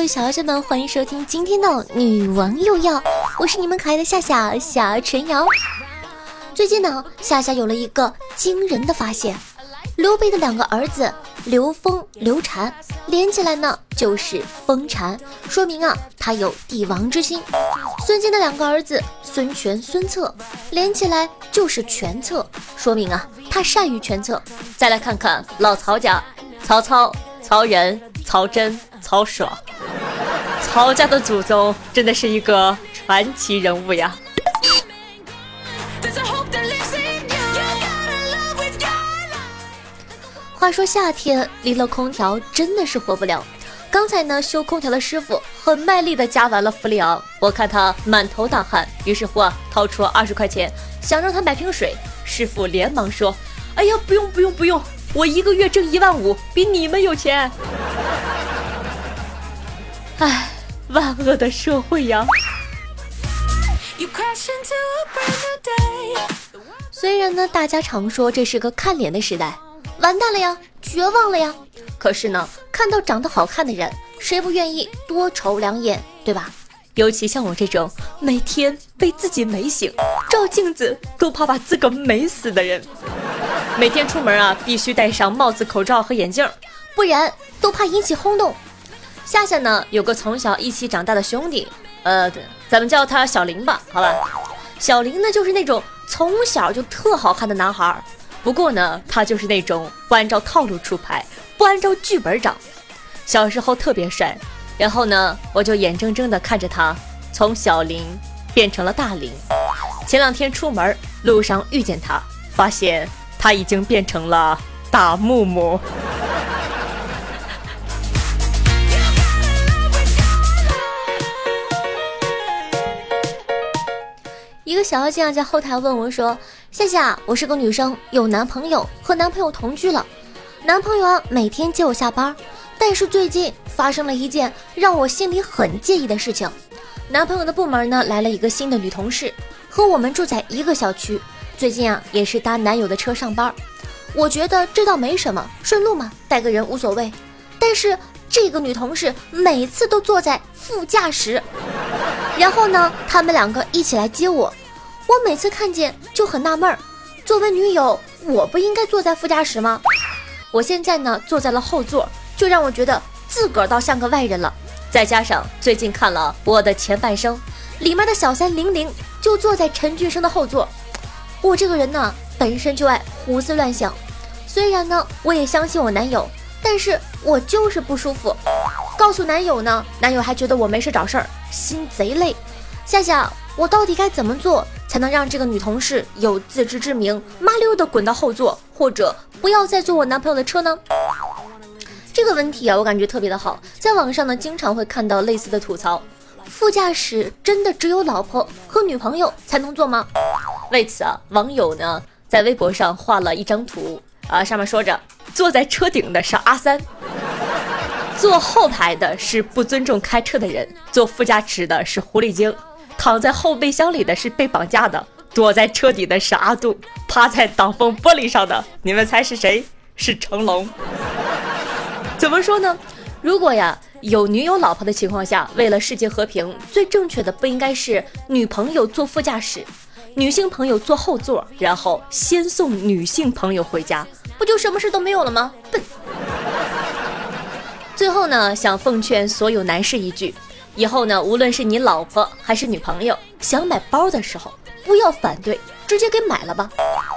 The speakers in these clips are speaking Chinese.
各位小妖精们，欢迎收听今天的《女王又要》，我是你们可爱的夏夏夏晨瑶。最近呢，夏夏有了一个惊人的发现：刘备的两个儿子刘封、刘禅连起来呢就是封禅，说明啊他有帝王之心。孙坚的两个儿子孙权、孙策连起来就是权策，说明啊他善于权策。再来看看老曹家，曹操、曹仁、曹真。曹爽，曹家的祖宗真的是一个传奇人物呀。话说夏天离了空调真的是活不了。刚才呢修空调的师傅很卖力的加完了氟利昂，我看他满头大汗，于是乎啊掏出二十块钱想让他买瓶水，师傅连忙说：“哎呀不用不用不用，我一个月挣一万五，比你们有钱。”唉，万恶的社会呀！虽然呢，大家常说这是个看脸的时代，完蛋了呀，绝望了呀。可是呢，看到长得好看的人，谁不愿意多瞅两眼，对吧？尤其像我这种每天被自己美醒，照镜子都怕把自个美死的人，每天出门啊，必须戴上帽子、口罩和眼镜，不然都怕引起轰动。夏夏呢有个从小一起长大的兄弟，呃，咱们叫他小林吧，好吧。小林呢就是那种从小就特好看的男孩，不过呢他就是那种不按照套路出牌，不按照剧本长。小时候特别帅，然后呢我就眼睁睁地看着他从小林变成了大林。前两天出门路上遇见他，发现他已经变成了大木木。小妖精在后台问我说：“夏夏，我是个女生，有男朋友，和男朋友同居了。男朋友啊，每天接我下班，但是最近发生了一件让我心里很介意的事情。男朋友的部门呢，来了一个新的女同事，和我们住在一个小区。最近啊，也是搭男友的车上班。我觉得这倒没什么，顺路嘛，带个人无所谓。但是这个女同事每次都坐在副驾驶，然后呢，他们两个一起来接我。”我每次看见就很纳闷儿，作为女友，我不应该坐在副驾驶吗？我现在呢坐在了后座，就让我觉得自个儿倒像个外人了。再加上最近看了《我的前半生》，里面的小三玲玲就坐在陈俊生的后座。我这个人呢本身就爱胡思乱想，虽然呢我也相信我男友，但是我就是不舒服。告诉男友呢，男友还觉得我没事找事儿，心贼累。夏夏，我到底该怎么做？才能让这个女同事有自知之明，麻溜的滚到后座，或者不要再坐我男朋友的车呢？这个问题啊，我感觉特别的好，在网上呢经常会看到类似的吐槽：副驾驶真的只有老婆和女朋友才能坐吗？为此啊，网友呢在微博上画了一张图啊，上面说着：坐在车顶的是阿三，坐后排的是不尊重开车的人，坐副驾驶的是狐狸精。躺在后备箱里的是被绑架的，躲在车底的是阿杜，趴在挡风玻璃上的，你们猜是谁？是成龙。怎么说呢？如果呀有女友老婆的情况下，为了世界和平，最正确的不应该是女朋友坐副驾驶，女性朋友坐后座，然后先送女性朋友回家，不就什么事都没有了吗？笨。最后呢，想奉劝所有男士一句。以后呢，无论是你老婆还是女朋友，想买包的时候，不要反对，直接给买了吧，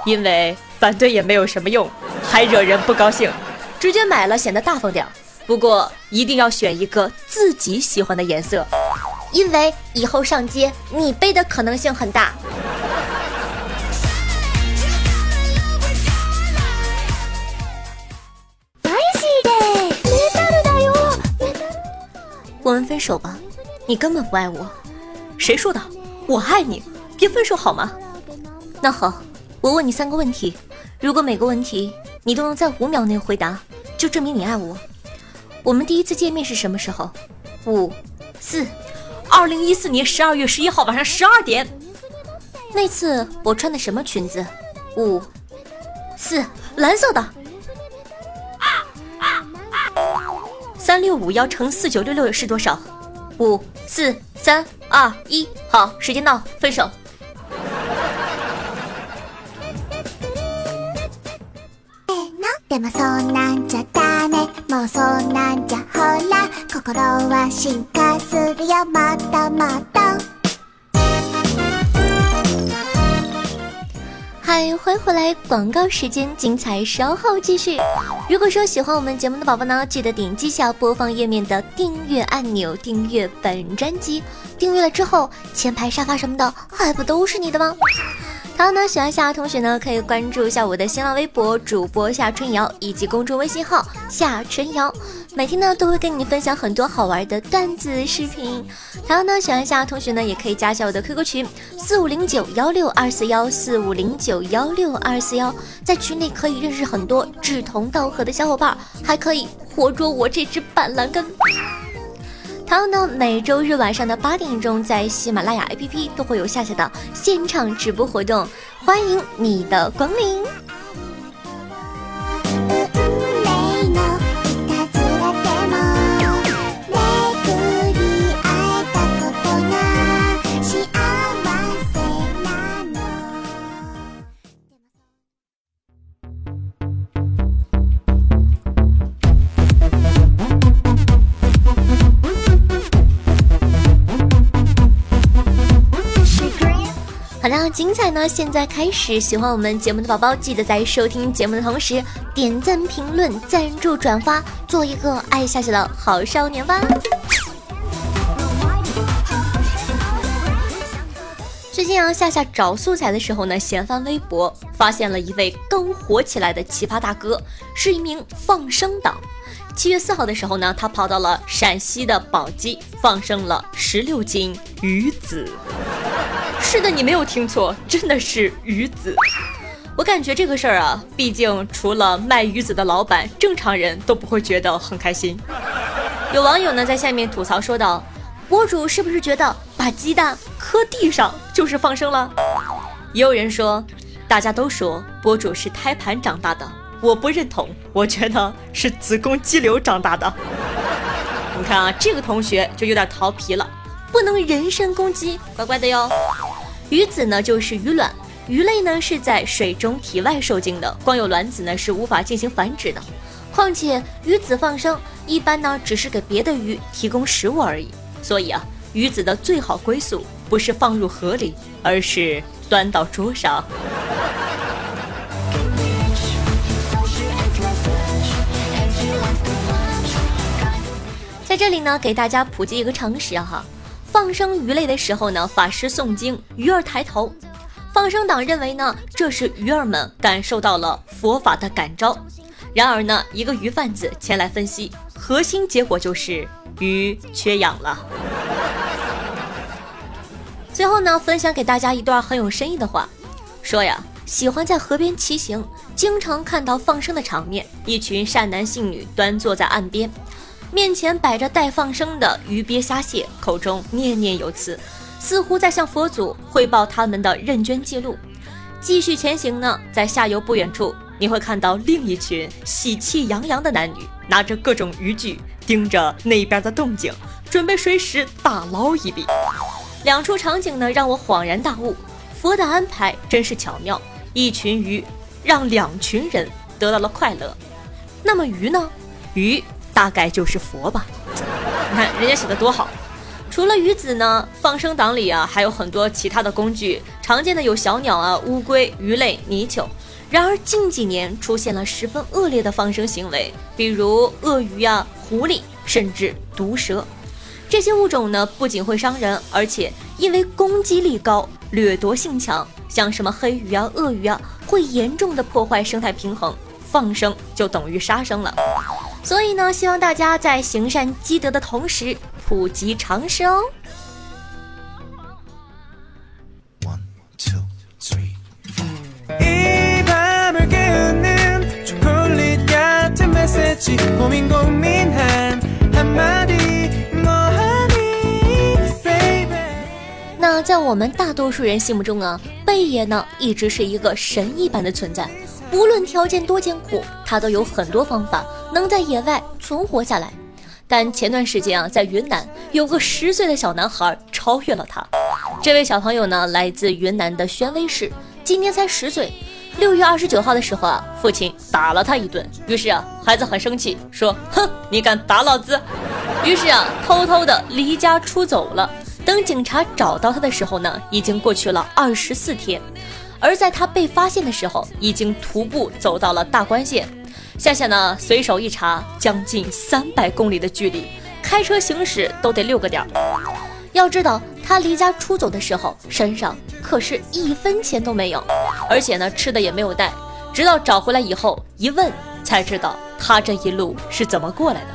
因为反对也没有什么用，还惹人不高兴。直接买了显得大方点，不过一定要选一个自己喜欢的颜色，因为以后上街你背的可能性很大。我们分手吧。你根本不爱我，谁说的？我爱你，别分手好吗？那好，我问你三个问题，如果每个问题你都能在五秒内回答，就证明你爱我。我们第一次见面是什么时候？五、四、二零一四年十二月十一号晚上十二点。那次我穿的什么裙子？五、四，蓝色的。三六五幺乘四九六六是多少？五、四、三、二、一，好，时间到，分手。嗨，欢迎回来！广告时间，精彩稍后继续。如果说喜欢我们节目的宝宝呢，记得点击下播放页面的订阅按钮，订阅本专辑。订阅了之后，前排沙发什么的，还不都是你的吗？好呢，喜欢夏同学呢，可以关注一下我的新浪微博主播夏春瑶以及公众微信号夏春瑶。每天呢都会跟你分享很多好玩的段子视频，还有呢，喜欢夏同学呢也可以加一下我的 QQ 群四五零九幺六二四幺四五零九幺六二四幺，在群里可以认识很多志同道合的小伙伴，还可以活捉我这只板蓝根。同样呢，每周日晚上的八点钟，在喜马拉雅 APP 都会有夏夏的现场直播活动，欢迎你的光临。好的，精彩呢！现在开始，喜欢我们节目的宝宝，记得在收听节目的同时点赞、评论、赞助、转发，做一个爱夏夏的好少年吧。最近啊，夏夏找素材的时候呢，闲翻微博，发现了一位刚火起来的奇葩大哥，是一名放生党。七月四号的时候呢，他跑到了陕西的宝鸡，放生了十六斤鱼子。是的，你没有听错，真的是鱼子。我感觉这个事儿啊，毕竟除了卖鱼子的老板，正常人都不会觉得很开心。有网友呢在下面吐槽说道：“博主是不是觉得把鸡蛋磕地上就是放生了？”也有人说：“大家都说博主是胎盘长大的，我不认同，我觉得是子宫肌瘤长大的。”你看啊，这个同学就有点调皮了。不能人身攻击，乖乖的哟。鱼子呢就是鱼卵，鱼类呢是在水中体外受精的，光有卵子呢是无法进行繁殖的。况且鱼子放生一般呢只是给别的鱼提供食物而已，所以啊，鱼子的最好归宿不是放入河里，而是端到桌上。在这里呢，给大家普及一个常识哈。放生鱼类的时候呢，法师诵经，鱼儿抬头。放生党认为呢，这是鱼儿们感受到了佛法的感召。然而呢，一个鱼贩子前来分析，核心结果就是鱼缺氧了。最后呢，分享给大家一段很有深意的话，说呀，喜欢在河边骑行，经常看到放生的场面，一群善男信女端坐在岸边。面前摆着待放生的鱼鳖虾蟹，口中念念有词，似乎在向佛祖汇报他们的认捐记录。继续前行呢，在下游不远处，你会看到另一群喜气洋洋的男女，拿着各种渔具，盯着那边的动静，准备随时大捞一笔。两处场景呢，让我恍然大悟，佛的安排真是巧妙。一群鱼让两群人得到了快乐，那么鱼呢？鱼。大概就是佛吧，你看人家写的多好。除了鱼子呢，放生党里啊还有很多其他的工具，常见的有小鸟啊、乌龟、鱼类、泥鳅。然而近几年出现了十分恶劣的放生行为，比如鳄鱼啊、狐狸，甚至毒蛇。这些物种呢不仅会伤人，而且因为攻击力高、掠夺性强，像什么黑鱼啊、鳄鱼啊，会严重的破坏生态平衡。放生就等于杀生了。所以呢，希望大家在行善积德的同时普及常识哦。那在我们大多数人心目中啊，贝爷呢，一直是一个神一般的存在。无论条件多艰苦，他都有很多方法能在野外存活下来。但前段时间啊，在云南有个十岁的小男孩超越了他。这位小朋友呢，来自云南的宣威市，今年才十岁。六月二十九号的时候啊，父亲打了他一顿，于是啊，孩子很生气，说：“哼，你敢打老子！”于是啊，偷偷的离家出走了。等警察找到他的时候呢，已经过去了二十四天。而在他被发现的时候，已经徒步走到了大关县。夏夏呢，随手一查，将近三百公里的距离，开车行驶都得六个点儿。要知道，他离家出走的时候，身上可是一分钱都没有，而且呢，吃的也没有带。直到找回来以后，一问才知道他这一路是怎么过来的。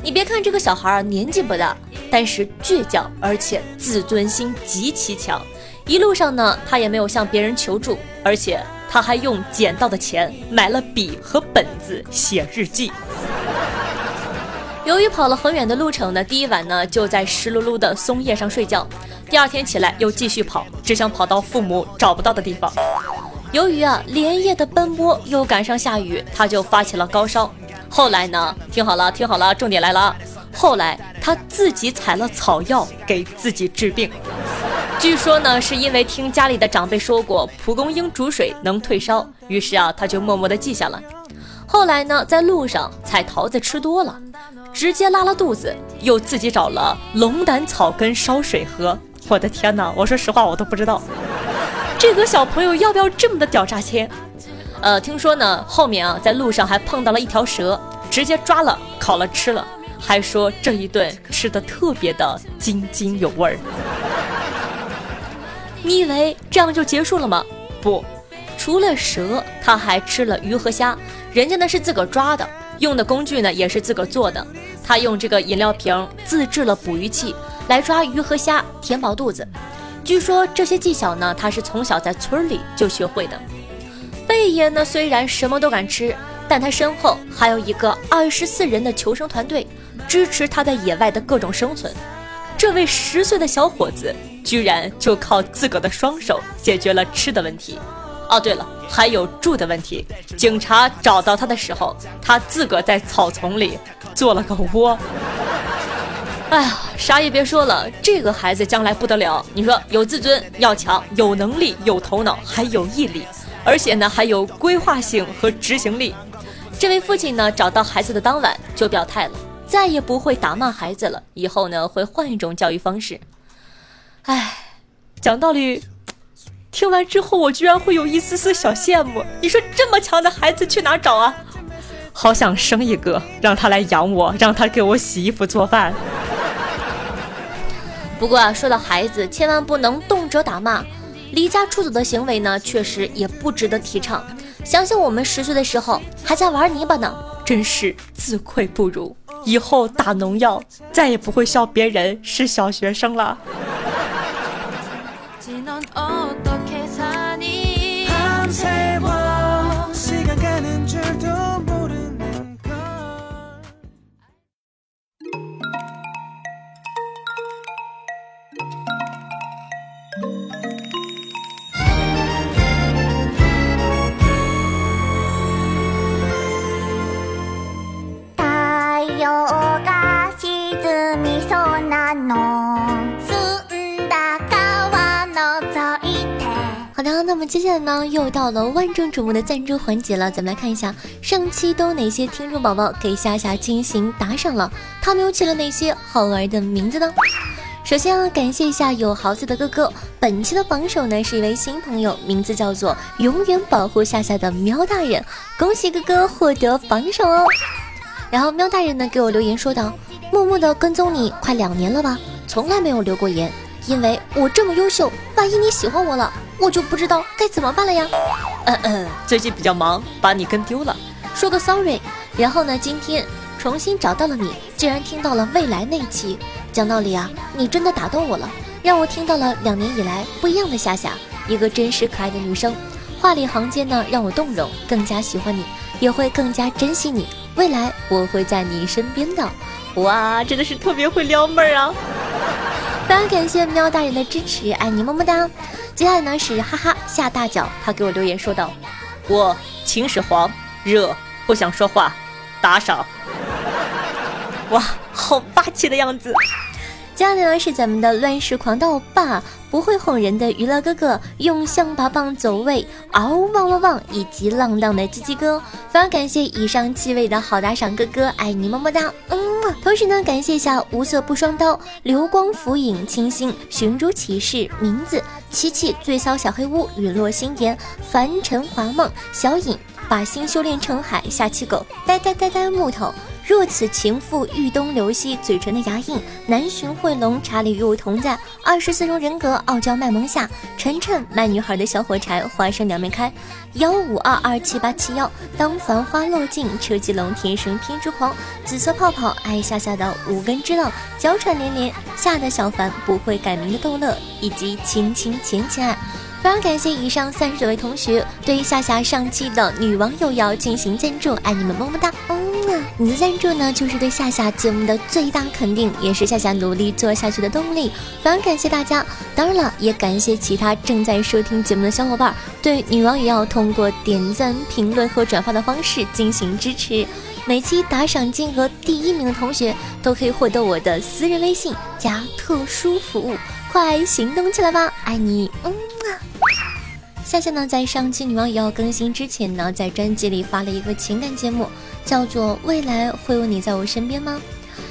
你别看这个小孩儿年纪不大，但是倔强，而且自尊心极其强。一路上呢，他也没有向别人求助，而且他还用捡到的钱买了笔和本子写日记。由于跑了很远的路程呢，第一晚呢就在湿漉漉的松叶上睡觉，第二天起来又继续跑，只想跑到父母找不到的地方。由于啊连夜的奔波，又赶上下雨，他就发起了高烧。后来呢，听好了，听好了，重点来了啊！后来他自己采了草药给自己治病。据说呢，是因为听家里的长辈说过蒲公英煮水能退烧，于是啊，他就默默的记下了。后来呢，在路上采桃子吃多了，直接拉了肚子，又自己找了龙胆草根烧水喝。我的天哪！我说实话，我都不知道这个小朋友要不要这么的屌炸天。呃，听说呢，后面啊，在路上还碰到了一条蛇，直接抓了烤了吃了，还说这一顿吃的特别的津津有味儿。你以为这样就结束了吗？不，除了蛇，他还吃了鱼和虾。人家呢是自个儿抓的，用的工具呢也是自个儿做的。他用这个饮料瓶自制了捕鱼器来抓鱼和虾，填饱肚子。据说这些技巧呢，他是从小在村里就学会的。贝爷呢虽然什么都敢吃，但他身后还有一个二十四人的求生团队，支持他在野外的各种生存。这位十岁的小伙子居然就靠自个的双手解决了吃的问题。哦，对了，还有住的问题。警察找到他的时候，他自个在草丛里做了个窝。哎呀，啥也别说了，这个孩子将来不得了。你说有自尊，要强，有能力，有头脑，还有毅力，而且呢还有规划性和执行力。这位父亲呢，找到孩子的当晚就表态了，再也不会打骂孩子了，以后呢会换一种教育方式。哎，讲道理。听完之后，我居然会有一丝丝小羡慕。你说这么强的孩子去哪找啊？好想生一个，让他来养我，让他给我洗衣服做饭。不过啊，说到孩子，千万不能动辄打骂。离家出走的行为呢，确实也不值得提倡。想想我们十岁的时候还在玩泥巴呢，真是自愧不如。以后打农药，再也不会笑别人是小学生了。接下来呢，又到了万众瞩目的赞助环节了。咱们来看一下上期都哪些听众宝宝给夏夏进行打赏了，他们又起了哪些好玩的名字呢？首先啊，感谢一下有豪子的哥哥，本期的榜首呢是一位新朋友，名字叫做永远保护夏夏的喵大人，恭喜哥哥获得榜首哦。然后喵大人呢给我留言说道：默默的跟踪你快两年了吧，从来没有留过言，因为我这么优秀，万一你喜欢我了，我就不知道该怎么办了呀。嗯嗯，最近比较忙，把你跟丢了，说个 sorry。然后呢，今天重新找到了你，竟然听到了未来那一期。讲道理啊，你真的打动我了，让我听到了两年以来不一样的夏夏，一个真实可爱的女生。话里行间呢，让我动容，更加喜欢你，也会更加珍惜你。未来我会在你身边的。哇，真的是特别会撩妹儿啊！非常感谢喵大人的支持，爱你么么哒。接下来呢是哈哈下大脚，他给我留言说道：“我秦始皇热，不想说话，打赏。”哇，好霸气的样子！接下来呢是咱们的乱世狂刀霸，不会哄人的娱乐哥哥，用象拔蚌走位，嗷汪汪汪，以及浪荡的鸡鸡哥。非常感谢以上七位的好打赏哥哥，爱你么么哒，嗯。同时呢，感谢一下无色不双刀、流光浮影、清新、寻珠骑士、名字、琪琪、最骚小黑屋、陨落心言、凡尘华梦、小影、把心修炼成海、下期狗、呆呆呆呆木头。若此情妇欲东流西，嘴唇的牙印，南巡会龙，查理与我同在，二十四种人格，傲娇卖萌下，晨晨卖女孩的小火柴，花生两面开，幺五二二七八七幺，当繁花落尽，车继龙，天生偏执狂，紫色泡泡，爱夏夏的五根之浪，娇喘连连，夏的小凡不会改名的逗乐，以及亲亲浅浅爱。非常感谢以上三十位同学对夏夏上期的女网友要进行赞助，爱你们么么哒哦！你的赞助呢，就是对夏夏节目的最大肯定，也是夏夏努力做下去的动力。非常感谢大家，当然了，也感谢其他正在收听节目的小伙伴对女王也要通过点赞、评论和转发的方式进行支持。每期打赏金额第一名的同学都可以获得我的私人微信加特殊服务，快行动起来吧！爱你，嗯啊。夏夏呢，在上期女王也要更新之前呢，在专辑里发了一个情感节目，叫做《未来会有你在我身边吗》，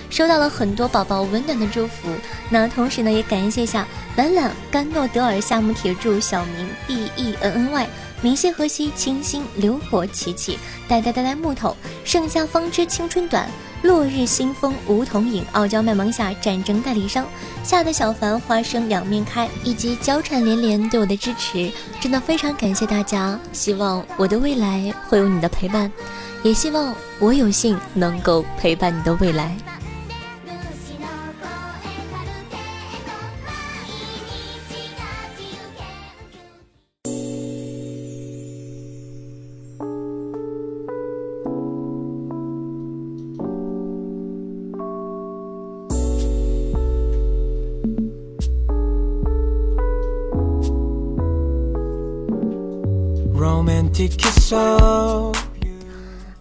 收到了很多宝宝温暖的祝福。那同时呢，也感谢一下懒懒、甘诺德尔、夏木铁柱、小明、B E N N Y、明谢河西、清新、流火、琪琪、呆呆呆呆木头、盛夏方知青春短。落日新风梧桐影，傲娇卖萌下战争代理商，吓得小凡花生两面开，以及娇喘连连对我的支持，真的非常感谢大家。希望我的未来会有你的陪伴，也希望我有幸能够陪伴你的未来。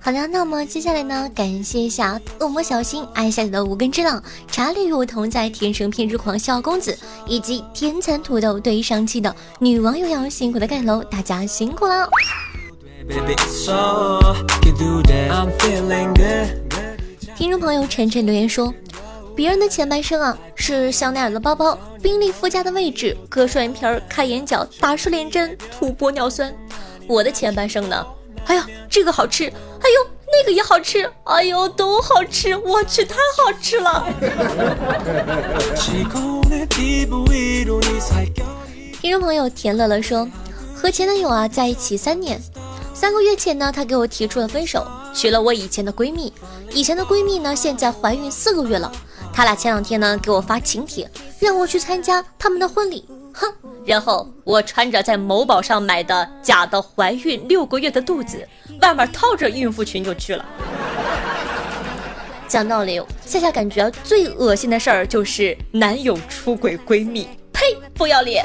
好的，那么接下来呢？感谢一下恶魔小新爱夏夏的五根之浪，查理与我同在，天生偏执狂小公子，以及天蚕土豆对上期的女网友要辛苦的盖楼，大家辛苦了。听众朋友晨晨留言说，别人的前半生啊是香奈儿的包包，宾利副驾的位置，割双眼皮，开眼角，打瘦脸针，涂玻尿酸。我的前半生呢？哎呀，这个好吃，哎呦，那个也好吃，哎呦，都好吃，我去，太好吃了。听众朋友田乐乐说，和前男友啊在一起三年，三个月前呢，他给我提出了分手，娶了我以前的闺蜜，以前的闺蜜呢现在怀孕四个月了，他俩前两天呢给我发请帖，让我去参加他们的婚礼。哼，然后我穿着在某宝上买的假的怀孕六个月的肚子，外面套着孕妇裙就去了。讲道理，夏夏感觉最恶心的事儿就是男友出轨闺蜜，呸，不要脸。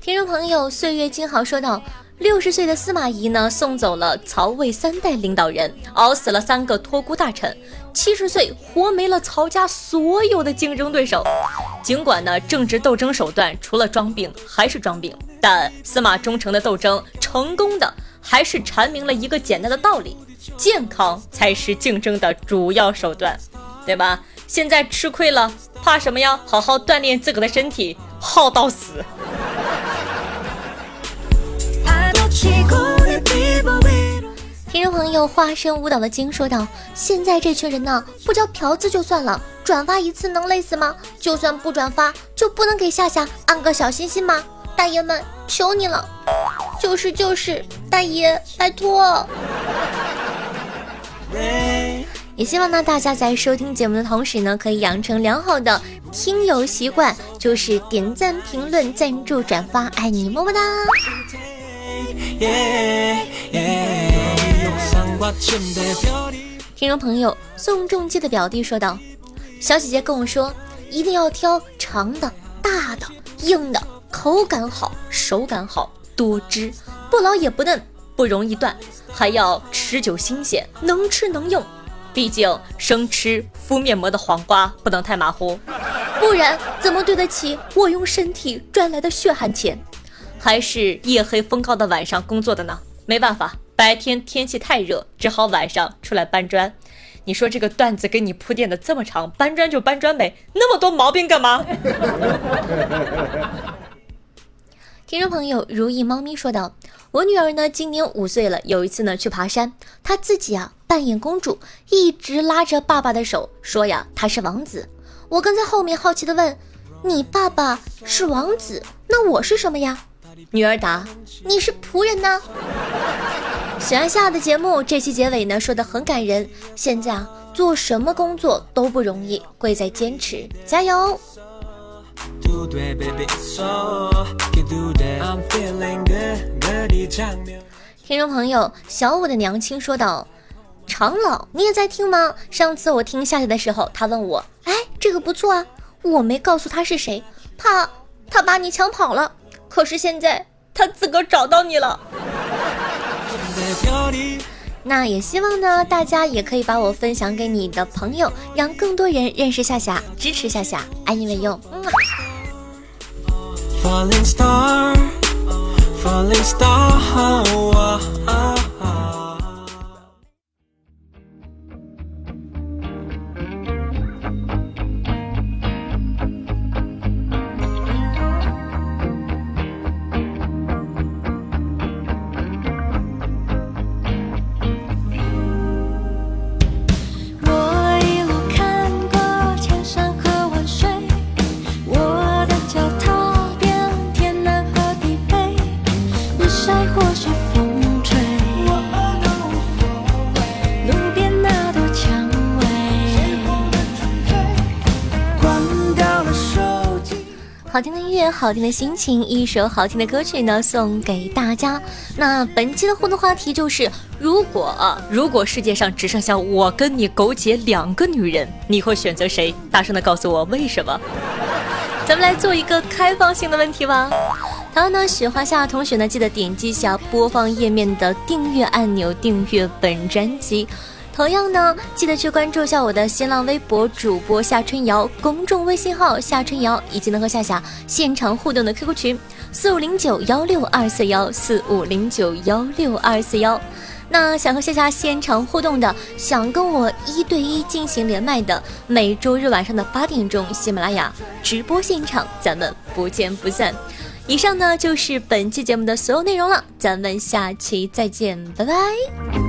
听众朋友，岁月静好说道。六十岁的司马懿呢，送走了曹魏三代领导人，熬死了三个托孤大臣。七十岁活没了曹家所有的竞争对手。尽管呢，政治斗争手段除了装病还是装病，但司马忠诚的斗争成功的还是阐明了一个简单的道理：健康才是竞争的主要手段，对吧？现在吃亏了，怕什么呀？好好锻炼自个的身体，耗到死。听众朋友，化身舞蹈的精说道：“现在这群人呢，不交嫖资就算了，转发一次能累死吗？就算不转发，就不能给夏夏按个小心心吗？大爷们，求你了！就是就是，大爷，拜托！也希望呢，大家在收听节目的同时呢，可以养成良好的听友习惯，就是点赞、评论、赞助、转发，爱你，么么哒！”听众朋友宋仲基的表弟说道小姐姐跟我说一定要挑长的大的硬的口感好手感好多汁不老也不嫩不容易断还要持久新鲜能吃能用毕竟生吃敷面膜的黄瓜不能太马虎不然怎么对得起我用身体赚来的血汗钱？还是夜黑风高的晚上工作的呢？没办法，白天天气太热，只好晚上出来搬砖。你说这个段子给你铺垫的这么长，搬砖就搬砖呗，那么多毛病干嘛？听众朋友，如意猫咪说道：“我女儿呢，今年五岁了。有一次呢，去爬山，她自己啊扮演公主，一直拉着爸爸的手，说呀她是王子。我跟在后面好奇的问：你爸爸是王子，那我是什么呀？女儿答：“你是仆人呢。”喜欢夏的节目，这期结尾呢说的很感人。现在啊，做什么工作都不容易，贵在坚持，加油！听众朋友，小五的娘亲说道：“长老，你也在听吗？上次我听夏夏的时候，他问我，哎，这个不错啊，我没告诉他是谁，怕他把你抢跑了。”可是现在他自个儿找到你了。那也希望呢，大家也可以把我分享给你的朋友，让更多人认识夏夏，支持夏夏，爱你们哟。Falling star, falling star. 好听的音乐，好听的心情，一首好听的歌曲呢，送给大家。那本期的互动话题就是：如果，如果世界上只剩下我跟你苟且两个女人，你会选择谁？大声的告诉我为什么？咱们来做一个开放性的问题吧。同样呢，喜欢夏同学呢，记得点击一下播放页面的订阅按钮，订阅本专辑。同样呢，记得去关注一下我的新浪微博主播夏春瑶，公众微信号夏春瑶，以及能和夏夏现场互动的 QQ 群四五零九幺六二四幺四五零九幺六二四幺。那想和夏夏现场互动的，想跟我一对一进行连麦的，每周日晚上的八点钟，喜马拉雅直播现场，咱们不见不散。以上呢就是本期节目的所有内容了，咱们下期再见，拜拜。